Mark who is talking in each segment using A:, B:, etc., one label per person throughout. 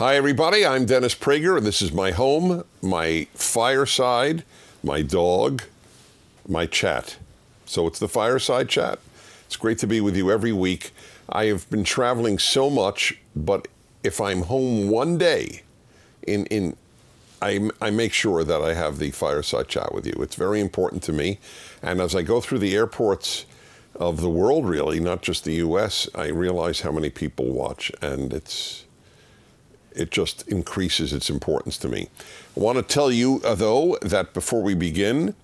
A: Hi, everybody. I'm Dennis Prager, and this is my home, my fireside, my dog, my chat. So it's the fireside chat. It's great to be with you every week. I have been traveling so much, but if I'm home one day, in in I, I make sure that I have the fireside chat with you. It's very important to me. And as I go through the airports of the world, really, not just the U.S., I realize how many people watch, and it's it just increases its importance to me. I want to tell you, uh, though, that before we begin,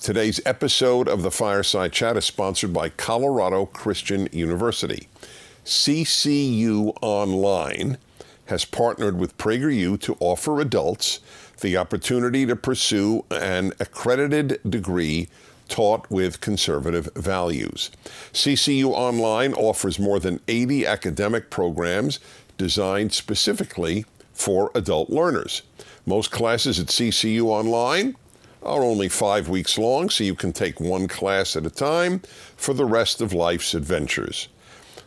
A: today's episode of the Fireside Chat is sponsored by Colorado Christian University. CCU Online has partnered with PragerU to offer adults the opportunity to pursue an accredited degree taught with conservative values. CCU Online offers more than 80 academic programs designed specifically for adult learners. Most classes at CCU Online are only five weeks long, so you can take one class at a time for the rest of life's adventures.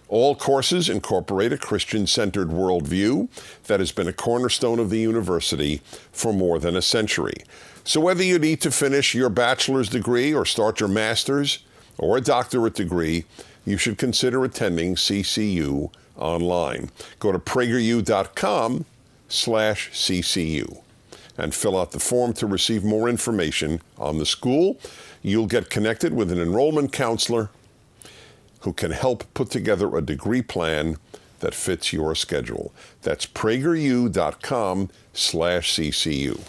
A: All courses incorporate a Christian centered worldview that has been a cornerstone of the university for more than a century. So, whether you need to finish your bachelor's degree or start your master's or a doctorate degree, you should consider attending CCU online. Go to prageru.com slash CCU and fill out the form to receive more information on the school. You'll get connected with an enrollment counselor who can help put together a degree plan that fits your schedule. That's prageru.com slash CCU.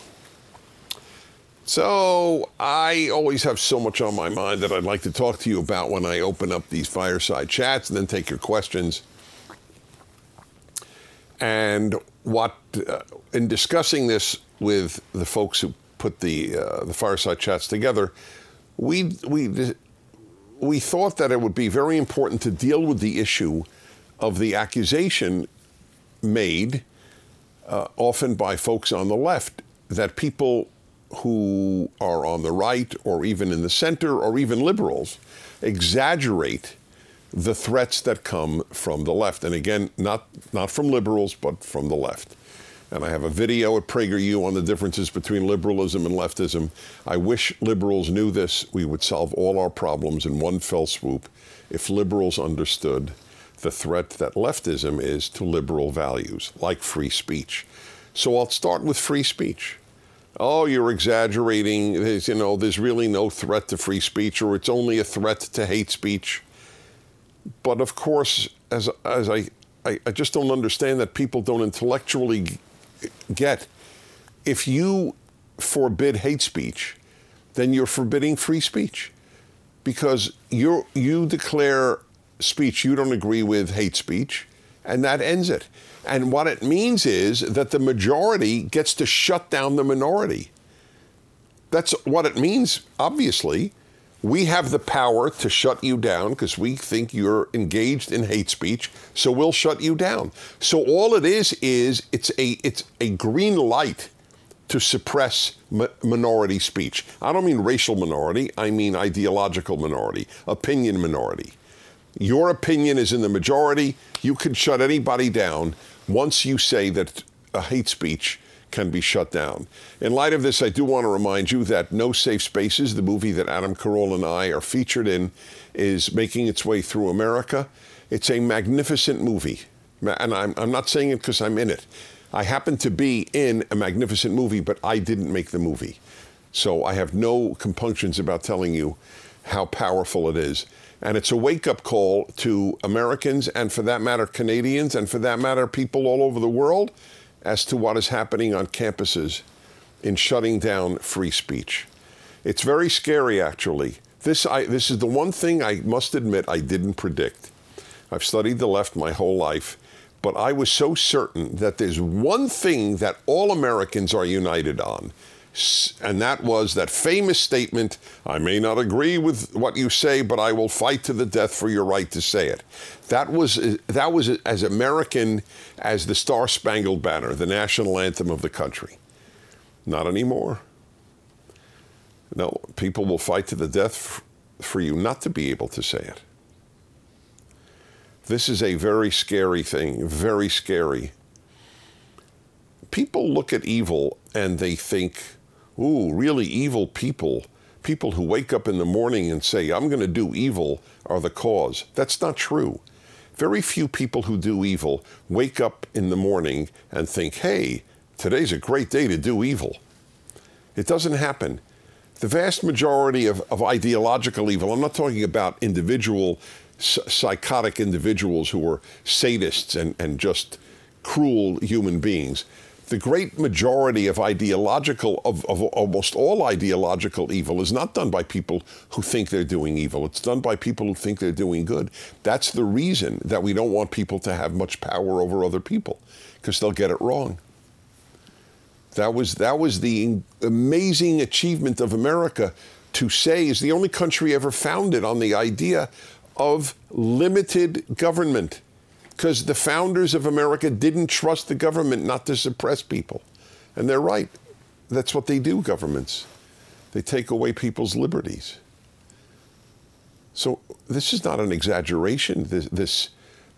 A: So I always have so much on my mind that I'd like to talk to you about when I open up these fireside chats and then take your questions. And what, uh, in discussing this with the folks who put the uh, the fireside chats together, we we we thought that it would be very important to deal with the issue of the accusation made uh, often by folks on the left that people who are on the right or even in the center or even liberals exaggerate the threats that come from the left. And again, not, not from liberals, but from the left. And I have a video at PragerU on the differences between liberalism and leftism. I wish liberals knew this. We would solve all our problems in one fell swoop if liberals understood the threat that leftism is to liberal values, like free speech. So I'll start with free speech. Oh, you're exaggerating. There's, you know, there's really no threat to free speech, or it's only a threat to hate speech. But of course, as, as I, I, I just don't understand that people don't intellectually get. If you forbid hate speech, then you're forbidding free speech because you you declare speech you don't agree with hate speech, and that ends it. And what it means is that the majority gets to shut down the minority. That's what it means, obviously. We have the power to shut you down because we think you're engaged in hate speech, so we'll shut you down. So all it is is it's a it's a green light to suppress minority speech. I don't mean racial minority, I mean ideological minority, opinion minority. Your opinion is in the majority. You can shut anybody down once you say that a hate speech can be shut down. In light of this, I do want to remind you that No Safe Spaces, the movie that Adam Carolla and I are featured in, is making its way through America. It's a magnificent movie. And I'm, I'm not saying it because I'm in it. I happen to be in a magnificent movie, but I didn't make the movie. So I have no compunctions about telling you how powerful it is. And it's a wake up call to Americans and, for that matter, Canadians, and for that matter, people all over the world as to what is happening on campuses in shutting down free speech. It's very scary, actually. This, I, this is the one thing I must admit I didn't predict. I've studied the left my whole life, but I was so certain that there's one thing that all Americans are united on, and that was that famous statement I may not agree with what you say, but I will fight to the death for your right to say it. That was, uh, that was as American as the Star Spangled Banner, the national anthem of the country. Not anymore. No, people will fight to the death for you not to be able to say it. This is a very scary thing, very scary. people look at evil and they think, ooh, really evil people, people who wake up in the morning and say, I'm going to do evil, are the cause. That's not true. Very few people who do evil wake up in the morning and think, hey, today's a great day to do evil. It doesn't happen. The vast majority of, of ideological evil, I'm not talking about individual psychotic individuals who are sadists and, and just cruel human beings. The great majority of ideological, of, of almost all ideological evil, is not done by people who think they're doing evil. It's done by people who think they're doing good. That's the reason that we don't want people to have much power over other people, because they'll get it wrong. That was, that was the amazing achievement of America to say is the only country ever founded on the idea of limited government because the founders of America didn't trust the government not to suppress people. And they're right. That's what they do, governments. They take away people's liberties. So this is not an exaggeration. This, this,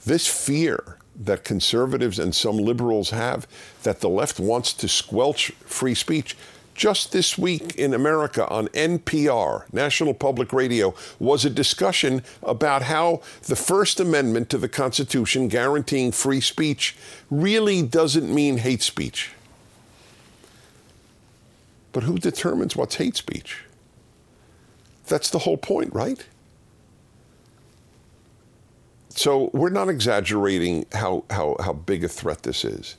A: this fear that conservatives and some liberals have that the left wants to squelch free speech just this week in America on NPR, National Public Radio, was a discussion about how the First Amendment to the Constitution guaranteeing free speech really doesn't mean hate speech. But who determines what's hate speech? That's the whole point, right? So we're not exaggerating how, how, how big a threat this is.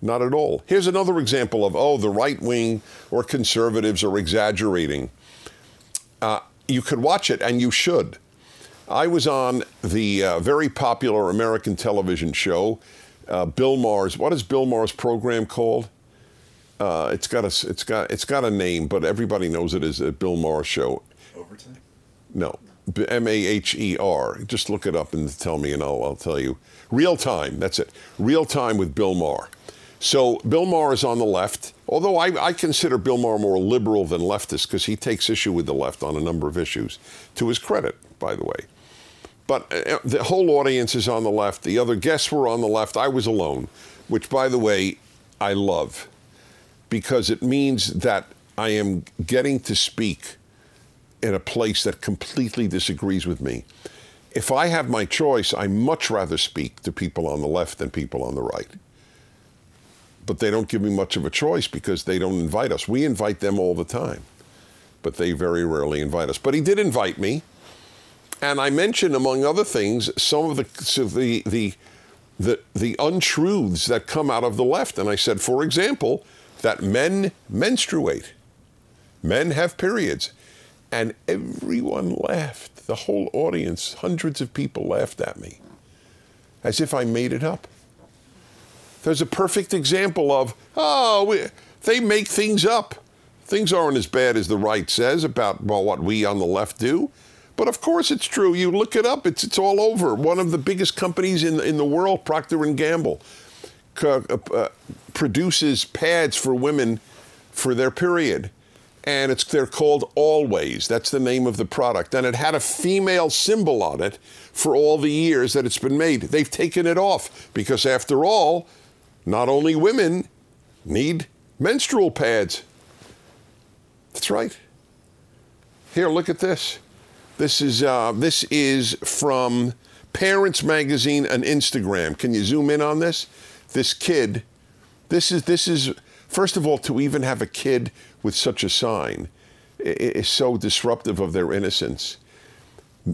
A: Not at all. Here's another example of, oh, the right wing or conservatives are exaggerating. Uh, you could watch it, and you should. I was on the uh, very popular American television show, uh, Bill Maher's. What is Bill Maher's program called? Uh, it's got a it's got it's got a name, but everybody knows it as a Bill Maher show.
B: Overtime.
A: No, M A H E R. Just look it up and tell me, and I'll I'll tell you. Real time. That's it. Real time with Bill Maher. So Bill Maher is on the left, although I, I consider Bill Maher more liberal than leftist because he takes issue with the left on a number of issues, to his credit, by the way. But uh, the whole audience is on the left. The other guests were on the left. I was alone, which, by the way, I love because it means that I am getting to speak in a place that completely disagrees with me. If I have my choice, I much rather speak to people on the left than people on the right but they don't give me much of a choice because they don't invite us. We invite them all the time, but they very rarely invite us. But he did invite me, and I mentioned, among other things, some of the so the the the, the untruths that come out of the left. And I said, for example, that men menstruate, men have periods. And everyone laughed. The whole audience, hundreds of people laughed at me as if I made it up. There's a perfect example of, oh, we, they make things up. Things aren't as bad as the right says about well, what we on the left do. But of course it's true. You look it up, it's, it's all over. One of the biggest companies in, in the world, Procter & Gamble, uh, uh, produces pads for women for their period. And it's they're called Always. That's the name of the product. And it had a female symbol on it for all the years that it's been made. They've taken it off because after all, not only women need menstrual pads. That's right. Here, look at this. This is uh, this is from Parents Magazine and Instagram. Can you zoom in on this? This kid. This is this is first of all to even have a kid with such a sign is so disruptive of their innocence.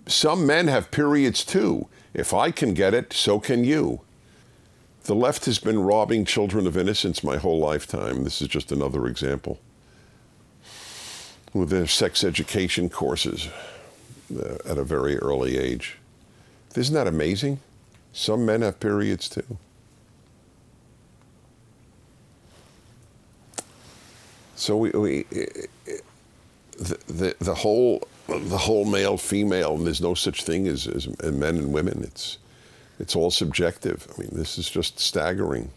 A: Some men have periods too. If I can get it, so can you. The left has been robbing children of innocence my whole lifetime. This is just another example. With their sex education courses uh, at a very early age. Isn't that amazing? Some men have periods too. So we, we the, the, the whole the whole male female and there's no such thing as, as men and women. It's it's all subjective. I mean, this is just staggering.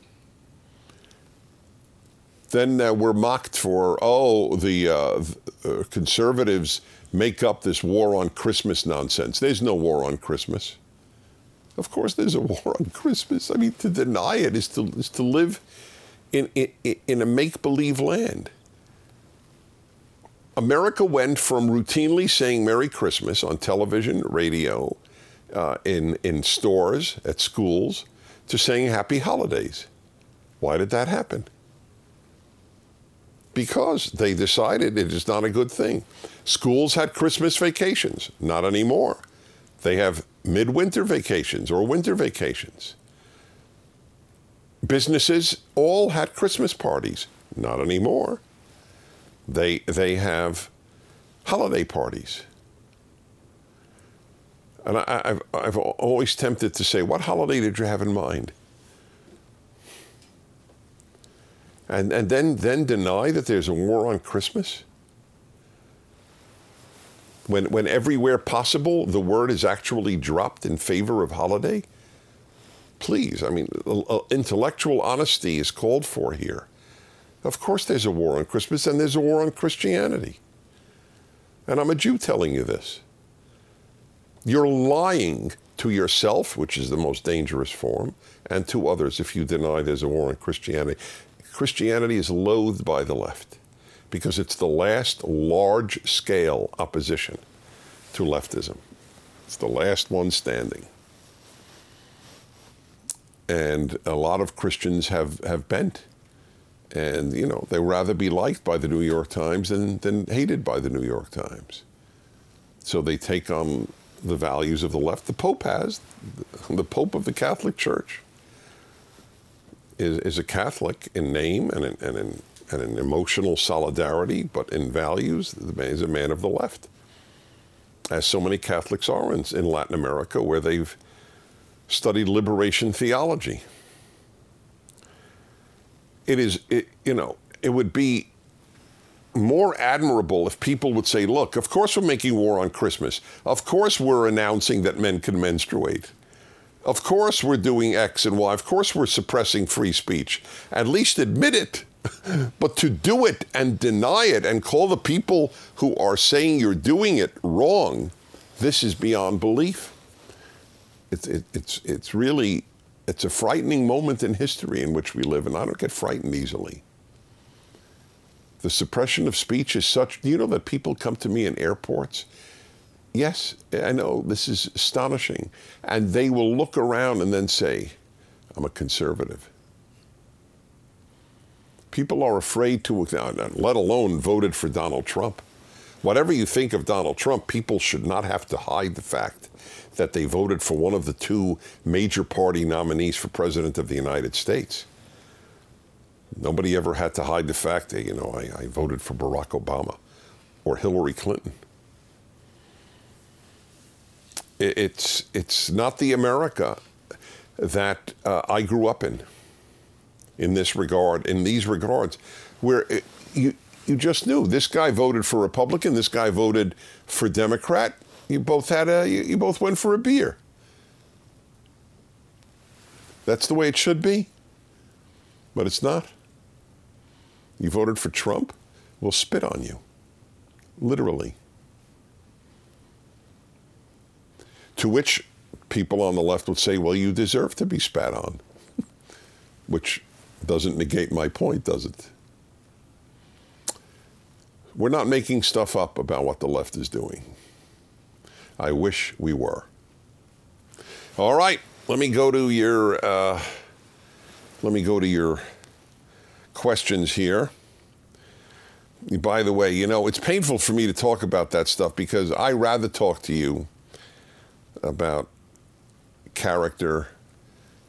A: Then uh, we're mocked for, oh, the uh, uh, conservatives make up this war on Christmas nonsense. There's no war on Christmas. Of course, there's a war on Christmas. I mean, to deny it is to, is to live in, in, in a make believe land. America went from routinely saying Merry Christmas on television, radio, uh, in, in stores, at schools, to saying Happy Holidays. Why did that happen? Because they decided it is not a good thing. Schools had Christmas vacations, not anymore. They have midwinter vacations or winter vacations. Businesses all had Christmas parties, not anymore. They, they have holiday parties. And I, have I've always tempted to say, what holiday did you have in mind? And, and then, then deny that there's a war on Christmas? When, when everywhere possible the word is actually dropped in favor of holiday? Please, I mean, intellectual honesty is called for here. Of course, there's a war on Christmas and there's a war on Christianity. And I'm a Jew telling you this. You're lying to yourself, which is the most dangerous form, and to others if you deny there's a war on Christianity. Christianity is loathed by the left because it's the last large scale opposition to leftism. It's the last one standing. And a lot of Christians have, have bent. And, you know, they rather be liked by the New York Times than, than hated by the New York Times. So they take on the values of the left. The Pope has, the Pope of the Catholic Church is, is a Catholic in name and in, and in and in emotional solidarity, but in values, the man is a man of the left. As so many Catholics are in, in Latin America, where they've studied liberation theology. It is, it, you know, it would be more admirable if people would say, look, of course we're making war on Christmas. Of course we're announcing that men can menstruate. Of course we're doing X and Y. Of course we're suppressing free speech. At least admit it. but to do it and deny it and call the people who are saying you're doing it wrong, this is beyond belief. It's, it, it's, it's really, it's a frightening moment in history in which we live, and I don't get frightened easily. The suppression of speech is such, do you know that people come to me in airports Yes, I know this is astonishing. And they will look around and then say, I'm a conservative. People are afraid to, let alone voted for Donald Trump. Whatever you think of Donald Trump, people should not have to hide the fact that they voted for one of the two major party nominees for President of the United States. Nobody ever had to hide the fact that, you know, I, I voted for Barack Obama or Hillary Clinton it's it's not the America that uh, I grew up in. In this regard, in these regards, where it, you you just knew this guy voted for Republican, this guy voted for Democrat. You both had a you, you both went for a beer. That's the way it should be. But it's not. You voted for Trump, we'll spit on you. Literally. To which people on the left would say, well, you deserve to be spat on, which doesn't negate my point, does it? We're not making stuff up about what the left is doing. I wish we were. All right, let me go to your uh, let me go to your questions here. By the way, you know, it's painful for me to talk about that stuff because I rather talk to you about character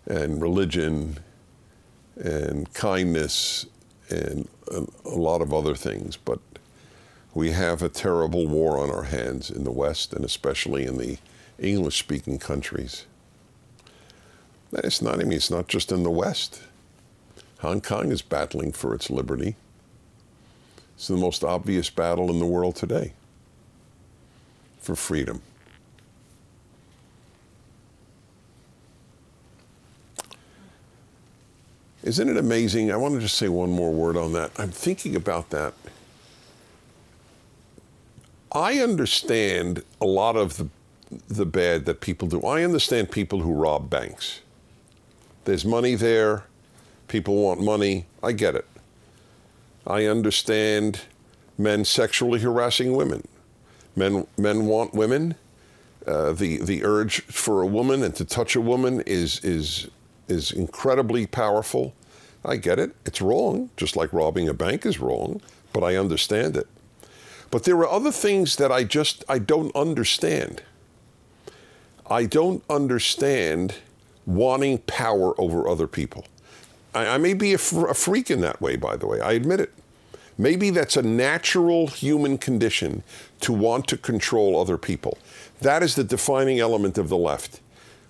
A: and religion and kindness and a, lot of other things. But we have a terrible war on our hands in the West and especially in the English speaking countries. It's not, I mean, it's not just in the West. Hong Kong is battling for its liberty. It's the most obvious battle in the world today for freedom. Isn't it amazing? I want to just say one more word on that. I'm thinking about that. I understand a lot of the, the bad that people do. I understand people who rob banks. There's money there. People want money. I get it. I understand men sexually harassing women. Men, men want women. Uh, the, the urge for a woman and to touch a woman is, is, is incredibly powerful. I get it. It's wrong, just like robbing a bank is wrong, but I understand it. But there are other things that I just I don't understand. I don't understand wanting power over other people. I, I may be a, a freak in that way, by the way. I admit it. Maybe that's a natural human condition to want to control other people. That is the defining element of the left,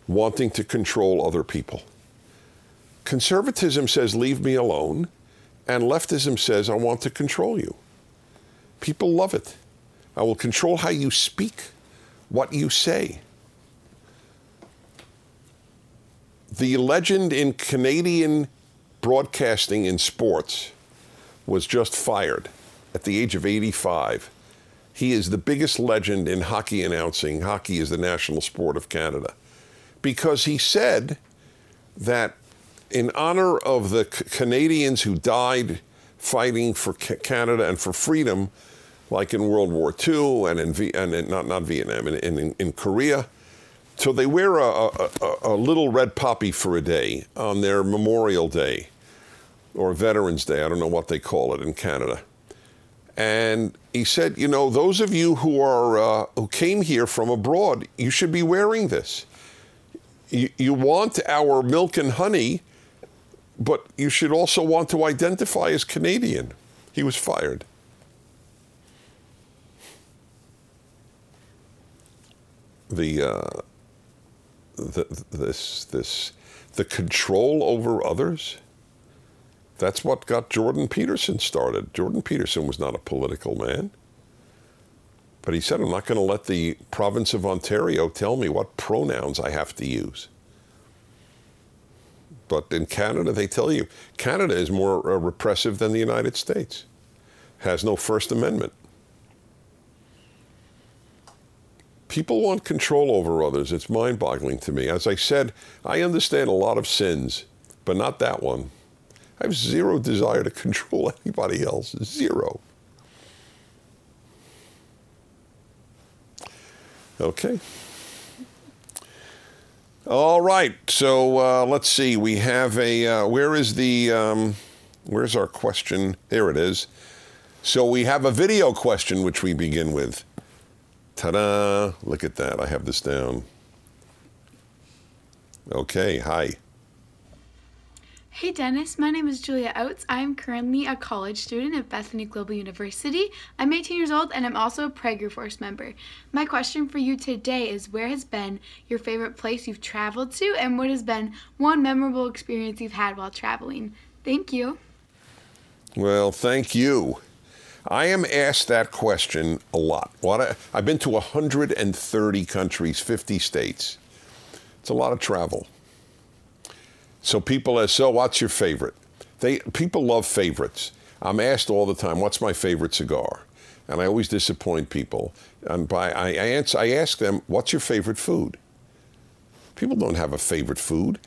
A: wanting to control other people. Conservatism says, leave me alone, and leftism says, I want to control you. People love it. I will control how you speak, what you say. The legend in Canadian broadcasting in sports was just fired at the age of 85. He is the biggest legend in hockey announcing. Hockey is the national sport of Canada. Because he said that in honor of the Canadians who died fighting for Canada and for freedom, like in World War II and in, v- and in not, not Vietnam, in, in, in Korea, so they wear a, a, a, little red poppy for a day on their Memorial Day or Veterans Day. I don't know what they call it in Canada. And he said, you know, those of you who are uh, who came here from abroad, you should be wearing this. You, you want our milk and honey, but you should also want to identify as Canadian. He was fired. The, uh, the this this the control over others that's what got Jordan Peterson started. Jordan Peterson was not a political man. But he said, I'm not going to let the province of Ontario tell me what pronouns I have to use. But in Canada, they tell you Canada is more uh, repressive than the United States, has no First Amendment. People want control over others. It's mind boggling to me. As I said, I understand a lot of sins, but not that one. I have zero desire to control anybody else. Zero. Okay. All right. So uh, let's see. We have a. Uh, where is the? Um, where's our question? There it is. So we have a video question which we begin with. Ta-da! Look at that. I have this down. Okay. Hi.
B: Hey Dennis, my name is Julia Oates. I am currently a college student at Bethany Global University. I'm 18 years old and I'm also a Prager Force member. My question for you today is where has been your favorite place you've traveled to and what has been one memorable experience you've had while traveling? Thank you.
A: Well, thank you. I am asked that question a lot. What I've been to 130 countries, 50 states. It's a lot of travel. So people ask, so what's your favorite? They people love favorites. I'm asked all the time, what's my favorite cigar? And I always disappoint people. And by I, I answer, I ask them, what's your favorite food? People don't have a favorite food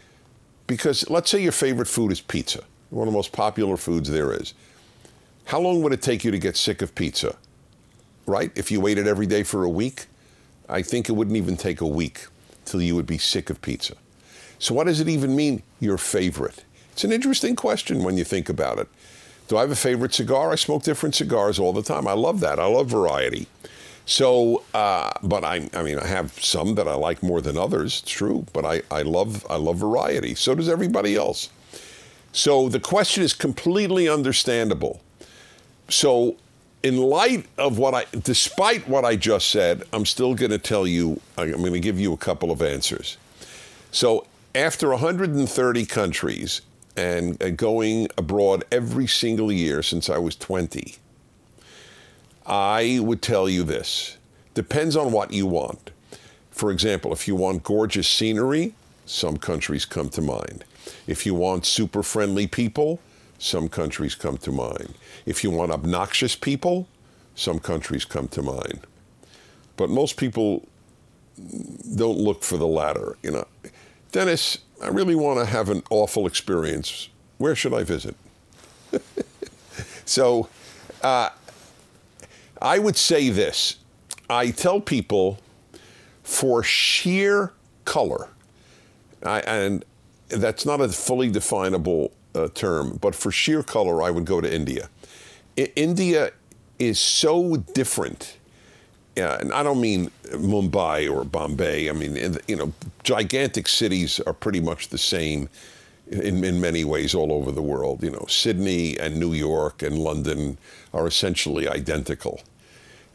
A: because let's say your favorite food is pizza, one of the most popular foods there is. How long would it take you to get sick of pizza? Right? If you waited every day for a week, I think it wouldn't even take a week till you would be sick of pizza. So, what does it even mean, your favorite? It's an interesting question when you think about it. Do I have a favorite cigar? I smoke different cigars all the time. I love that. I love variety. So, uh, but I, I mean, I have some that I like more than others. It's true, but I, I love, I love variety. So does everybody else. So the question is completely understandable. So, in light of what I, despite what I just said, I'm still going to tell you. I'm going to give you a couple of answers. So, after 130 countries and uh, going abroad every single year since I was 20, I would tell you this depends on what you want. For example, if you want gorgeous scenery, some countries come to mind. If you want super friendly people, some countries come to mind. If you want obnoxious people, some countries come to mind. But most people don't look for the latter, you know. Dennis, I really want to have an awful experience Where should I visit? so uh, I would say this I tell people for sheer color, I, and that's not a fully definable uh, term, but for sheer color, I would go to India. I- India is so different. Yeah, and I don't mean Mumbai or Bombay. I mean, you know, gigantic cities are pretty much the same in, in many ways all over the world. You know, Sydney and New York and London are essentially identical.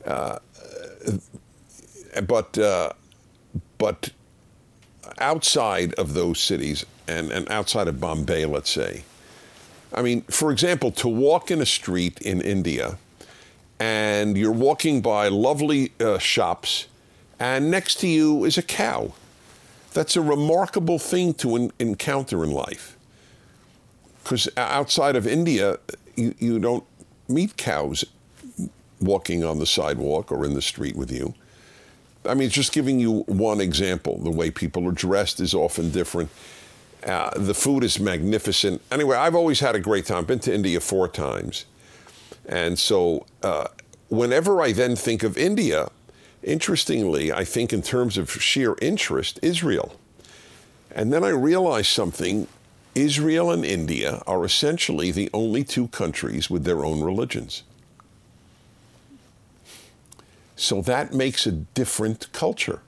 A: Uh, but uh, but outside of those cities and, and outside of Bombay, let's say, I mean, for example, to walk in a street in India and you're walking by lovely uh, shops and next to you is a cow. That's a remarkable thing to en- encounter in life. Because outside of India, you, you don't meet cows walking on the sidewalk or in the street with you. I mean, just giving you one example, the way people are dressed is often different. Uh, the food is magnificent. Anyway, I've always had a great time. Been to India four times. And so uh, whenever I then think of India, interestingly, I think in terms of sheer interest, Israel. And then I realize something Israel and India are essentially the only two countries with their own religions. So that makes a different culture.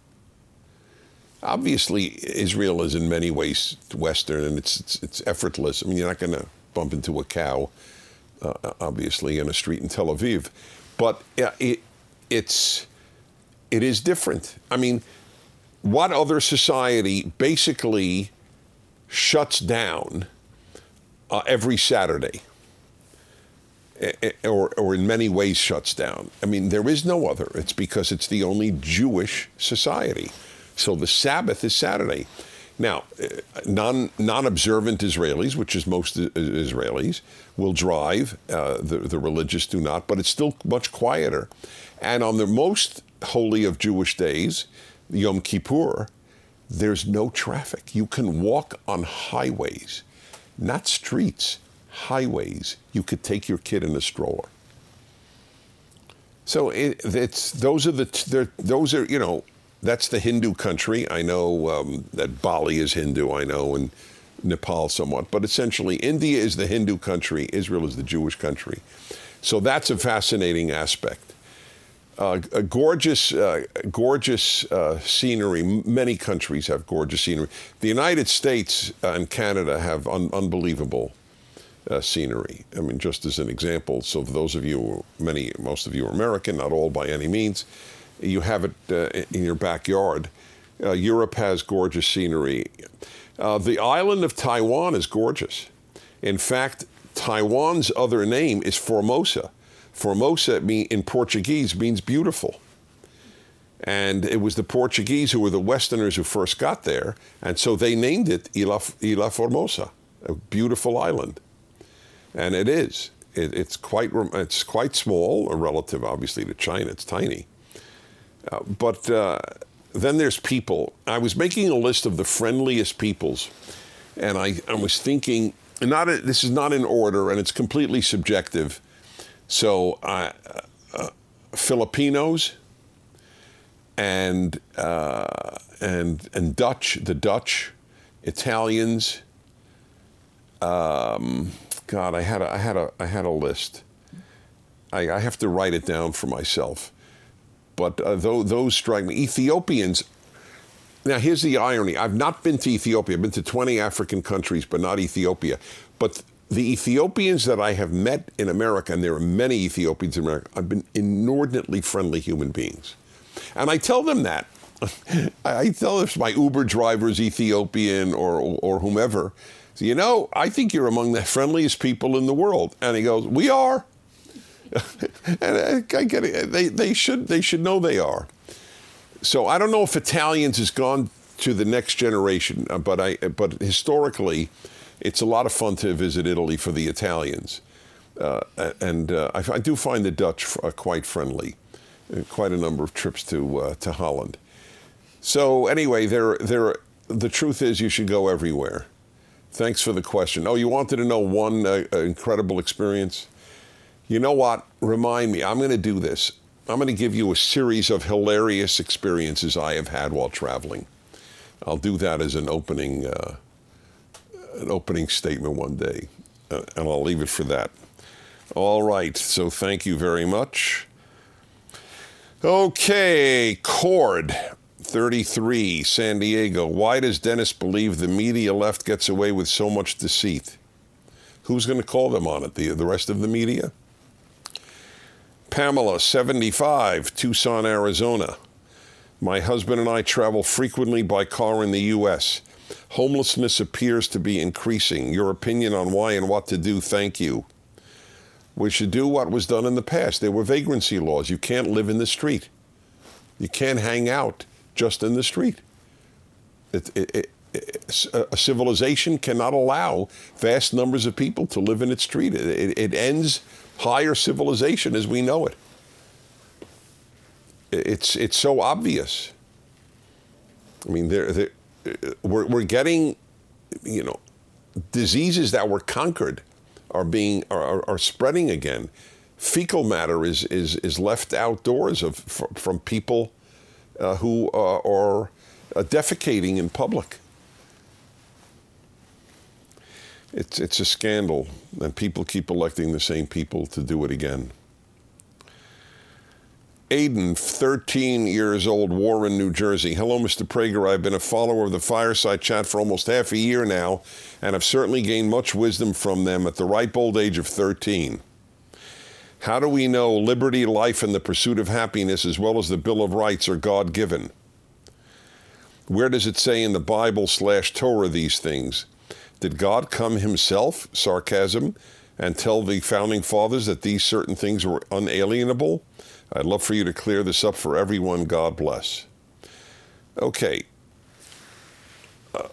A: Obviously, Israel is in many ways Western and it's, it's, it's effortless. I mean, you're not going to bump into a cow, uh, obviously, in a street in Tel Aviv. But uh, it, it's, it is different. I mean, what other society basically shuts down uh, every Saturday? or, or in many ways shuts down. I mean, there is no other. It's because it's the only Jewish society. So the Sabbath is Saturday. Now, non non observant Israelis, which is most Israelis, will drive. Uh, the the religious do not, but it's still much quieter. And on the most holy of Jewish days, Yom Kippur, there's no traffic. You can walk on highways, not streets highways, you could take your kid in a stroller. So it, it's those are the those are you know that's the Hindu country. I know um, that Bali is Hindu. I know and Nepal somewhat, but essentially India is the Hindu country. Israel is the Jewish country. So that's a fascinating aspect. Uh, a gorgeous, uh, gorgeous uh, scenery. Many countries have gorgeous scenery. The United States and Canada have un- unbelievable uh, scenery. I mean, just as an example, so for those of you, many, most of you are American, not all by any means, you have it uh, in your backyard. Uh, Europe has gorgeous scenery. Uh, the island of Taiwan is gorgeous. In fact, Taiwan's other name is Formosa. Formosa in Portuguese means beautiful. And it was the Portuguese who were the Westerners who first got there, and so they named it Ilha Formosa, a beautiful island and it is. It, it's quite it's quite small, relative obviously to China. It's tiny, uh, but uh, then there's people. I was making a list of the friendliest peoples, and I, I was thinking not a, this is not in order, and it's completely subjective. So uh, Filipinos and uh, and and Dutch, the Dutch, Italians. Um, God, I had a, I had a, I had a list. I, I have to write it down for myself. But uh, those, those strike me. Ethiopians. Now, here's the irony. I've not been to Ethiopia. I've been to 20 African countries, but not Ethiopia. But the Ethiopians that I have met in America, and there are many Ethiopians in America, have been inordinately friendly human beings. And I tell them that. I tell if my Uber driver is Ethiopian or, or whomever, you know, I think you're among the friendliest people in the world. And he goes, we are. and I get it. They, they, should, they should know they are. So I don't know if Italians has gone to the next generation, uh, but, I, but historically, it's a lot of fun to visit Italy for the Italians. Uh, and uh, I, I, do find the Dutch uh, quite friendly. Uh, quite a number of trips to, uh, to Holland. So anyway, there, there, the truth is you should go everywhere. Thanks for the question. Oh, you wanted to know one incredible experience? You know what? Remind me. I'm going to do this. I'm going to give you a series of hilarious experiences I have had while traveling. I'll do that as an opening, uh, an opening statement one day, uh, and I'll leave it for that. All right. So thank you very much. Okay, Cord, 33, San Diego. Why does Dennis believe the media left gets away with so much deceit? Who's going to call them on it? The, the rest of the media? Pamela, 75, Tucson, Arizona. My husband and I travel frequently by car in the U.S. Homelessness appears to be increasing. Your opinion on why and what to do? Thank you. We should do what was done in the past. There were vagrancy laws. You can't live in the street. You can't hang out just in the street. It, it, it, uh, a civilization cannot allow vast numbers of people to live in its street. It, ends higher civilization as we know it. It's, it's so obvious. I mean, they're, they're, we're, we're getting, you know, diseases that were conquered are being are, are spreading again. Fecal matter is is is left outdoors of from people uh, who uh, are uh, defecating in public. It's it's a scandal, and people keep electing the same people to do it again. Aiden, 13 years old, Warren, New Jersey. Hello, Mr. Prager. I've been a follower of the Fireside Chat for almost half a year now, and I've certainly gained much wisdom from them at the ripe old age of 13. How do we know liberty, life, and the pursuit of happiness, as well as the Bill of Rights, are God given? Where does it say in the Bible slash Torah these things? Did God come himself, sarcasm, and tell the founding fathers that these certain things were unalienable? I'd love for you to clear this up for everyone. God bless. Okay. Uh,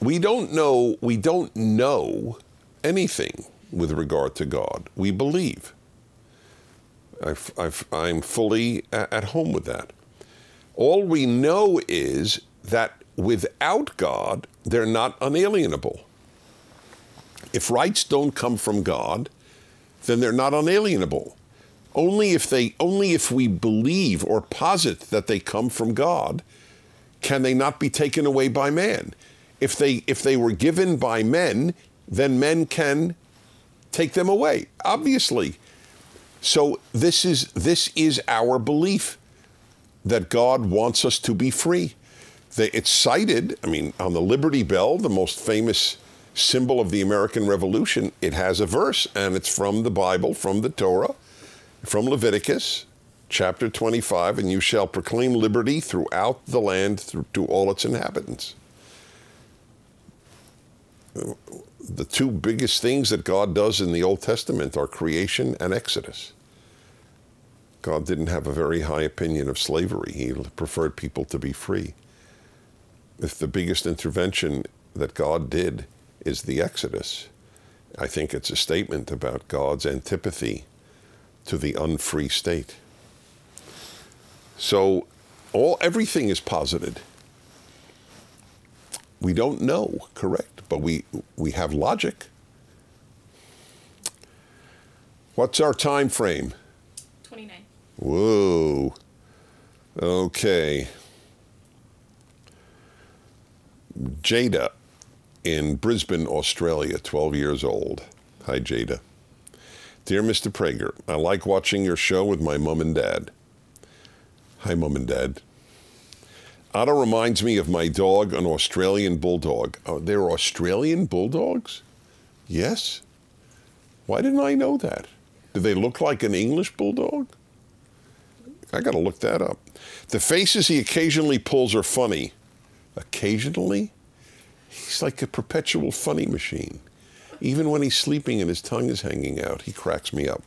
A: we don't know, we don't know anything with regard to God. We believe. i am fully at home with that. All we know is that without God, they're not unalienable. If rights don't come from God, then they're not unalienable. Only if they only if we believe or posit that they come from God can they not be taken away by man. If they if they were given by men, then men can take them away. Obviously. So this is this is our belief that God wants us to be free. It's cited, I mean, on the Liberty Bell, the most famous symbol of the American Revolution, it has a verse, and it's from the Bible, from the Torah from Leviticus chapter 25, and you shall proclaim liberty throughout the land to all its inhabitants. The two biggest things that God does in the Old Testament are creation and Exodus. God didn't have a very high opinion of slavery. He preferred people to be free. If the biggest intervention that God did is the Exodus, I think it's a statement about God's antipathy to the unfree state. So all everything is posited. We don't know, correct, but we we have logic. What's our time frame?
B: 29.
A: Whoa. Okay. Jada in Brisbane, Australia, 12 years old. Hi, Jada. Dear Mr. Prager, I like watching your show with my mom and dad. Hi, mom and dad. Otto reminds me of my dog, an Australian bulldog. Oh, they're Australian bulldogs? Yes. Why didn't I know that? Do they look like an English bulldog? I got to look that up. The faces he occasionally pulls are funny. Occasionally? He's like a perpetual funny machine. Even when he's sleeping and his tongue is hanging out, he cracks me up.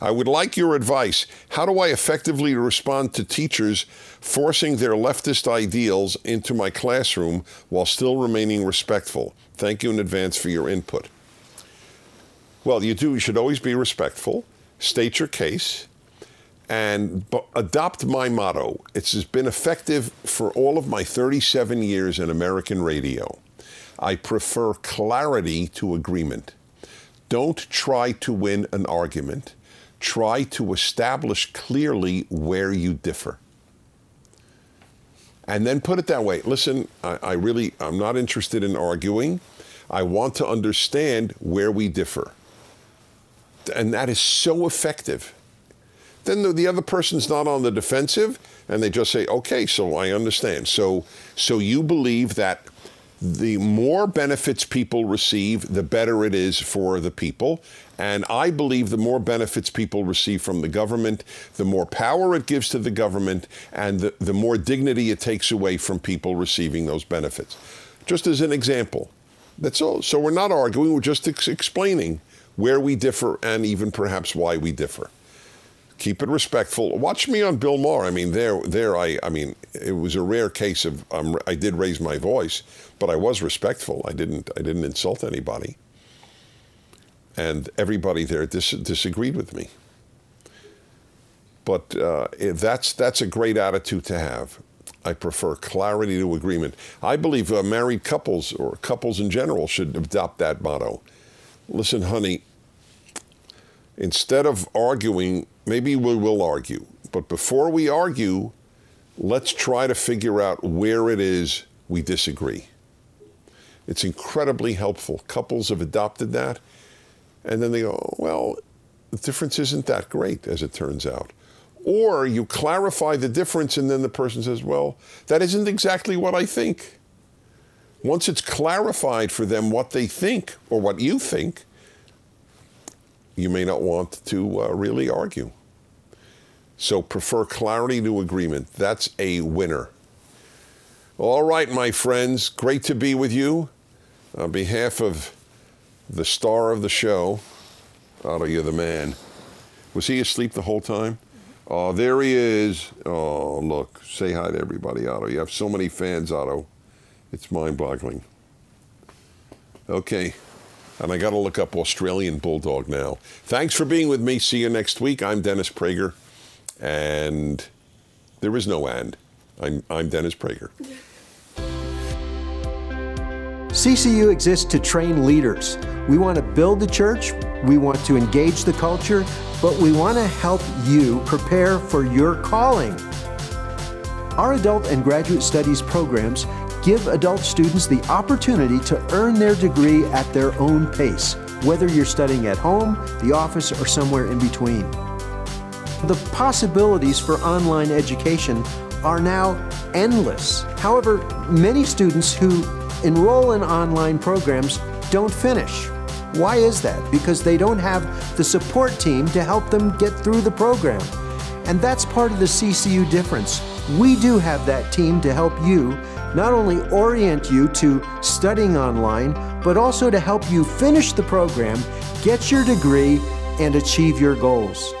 A: I would like your advice. How do I effectively respond to teachers forcing their leftist ideals into my classroom while still remaining respectful? Thank you in advance for your input. Well, you do. You should always be respectful, state your case, and adopt my motto. It's been effective for all of my 37 years in American radio. I prefer clarity to agreement. Don't try to win an argument. Try to establish clearly where you differ. And then put it that way. Listen, I, I really, I'm not interested in arguing. I want to understand where we differ. And that is so effective. Then the, the other person's not on the defensive and they just say, okay, so I understand. So, so you believe that the more benefits people receive, the better it is for the people. And I believe the more benefits people receive from the government, the more power it gives to the government, and the, the more dignity it takes away from people receiving those benefits. Just as an example. That's all. So we're not arguing, we're just ex- explaining where we differ and even perhaps why we differ keep it respectful. Watch me on Bill Maher. I mean, there, there. I, I mean, it was a rare case of um, I did raise my voice, but I was respectful. I didn't, I didn't insult anybody, and everybody there dis- disagreed with me. But uh, that's that's a great attitude to have. I prefer clarity to agreement. I believe uh, married couples or couples in general should adopt that motto. Listen, honey, instead of arguing, maybe we will argue, but before we argue, let's try to figure out where it is we disagree. It's incredibly helpful. Couples have adopted that, and then they go, well, the difference isn't that great, as it turns out. Or you clarify the difference, and then the person says, well, that isn't exactly what I think. Once it's clarified for them what they think or what you think, you may not want to uh, really argue. So prefer clarity to agreement. That's a winner. All right, my friends, great to be with you. On behalf of the star of the show, Otto, you're the man. Was he asleep the whole time? Oh, there he is. Oh, look. Say hi to everybody, Otto. You have so many fans, Otto. It's mind boggling. Okay. And I got to look up Australian Bulldog now. Thanks for being with me. See you next week. I'm Dennis Prager. And there is no and. I'm, I'm Dennis Prager.
C: CCU exists to train leaders. We want to build the church, we want to engage the culture, but we want to help you prepare for your calling. Our adult and graduate studies programs give adult students the opportunity to earn their degree at their own pace, whether you're studying at home, the office, or somewhere in between. The possibilities for online education are now endless. However, many students who enroll in online programs don't finish. Why is that? Because they don't have the support team to help them get through the program. And that's part of the CCU difference. We do have that team to help you not only orient you to studying online, but also to help you finish the program, get your degree, and achieve your goals.